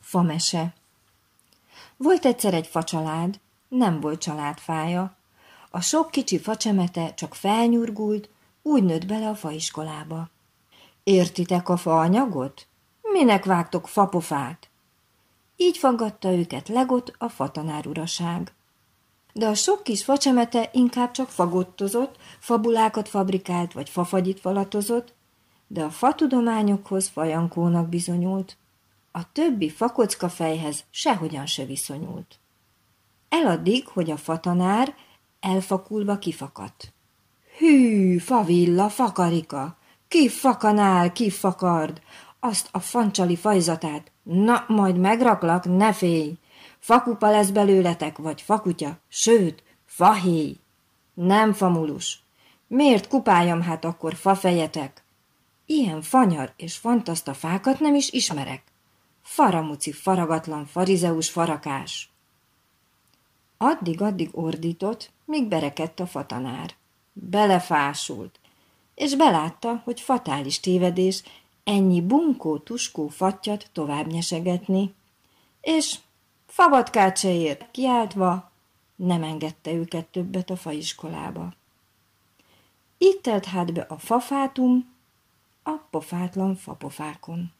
Famese Volt egyszer egy facsalád, nem volt családfája. A sok kicsi facsemete csak felnyurgult, úgy nőtt bele a faiskolába. Értitek a faanyagot? Minek vágtok fapofát? Így faggatta őket legot a fatanár uraság. De a sok kis facsemete inkább csak fagottozott, fabulákat fabrikált vagy fafagyit falatozott, de a fatudományokhoz fajankónak bizonyult. A többi fakocka fejhez sehogyan se viszonyult. Eladdig, hogy a fatanár elfakulva kifakadt. Hű, favilla, fakarika, ki fakanál, ki fakard, azt a fancsali fajzatát, na, majd megraklak, ne félj, fakupa lesz belőletek, vagy fakutya, sőt, fahéj. Nem famulus. Miért kupáljam hát akkor fafejetek? Ilyen fanyar és fantaszta fákat nem is ismerek. Faramuci, faragatlan, farizeus farakás. Addig-addig ordított, míg berekedt a fatanár. Belefásult, és belátta, hogy fatális tévedés ennyi bunkó, tuskó fattyat tovább nyesegetni, és fabatkát se ért, kiáltva nem engedte őket többet a faiskolába. Itt telt hát be a fafátum a pofátlan fapofákon.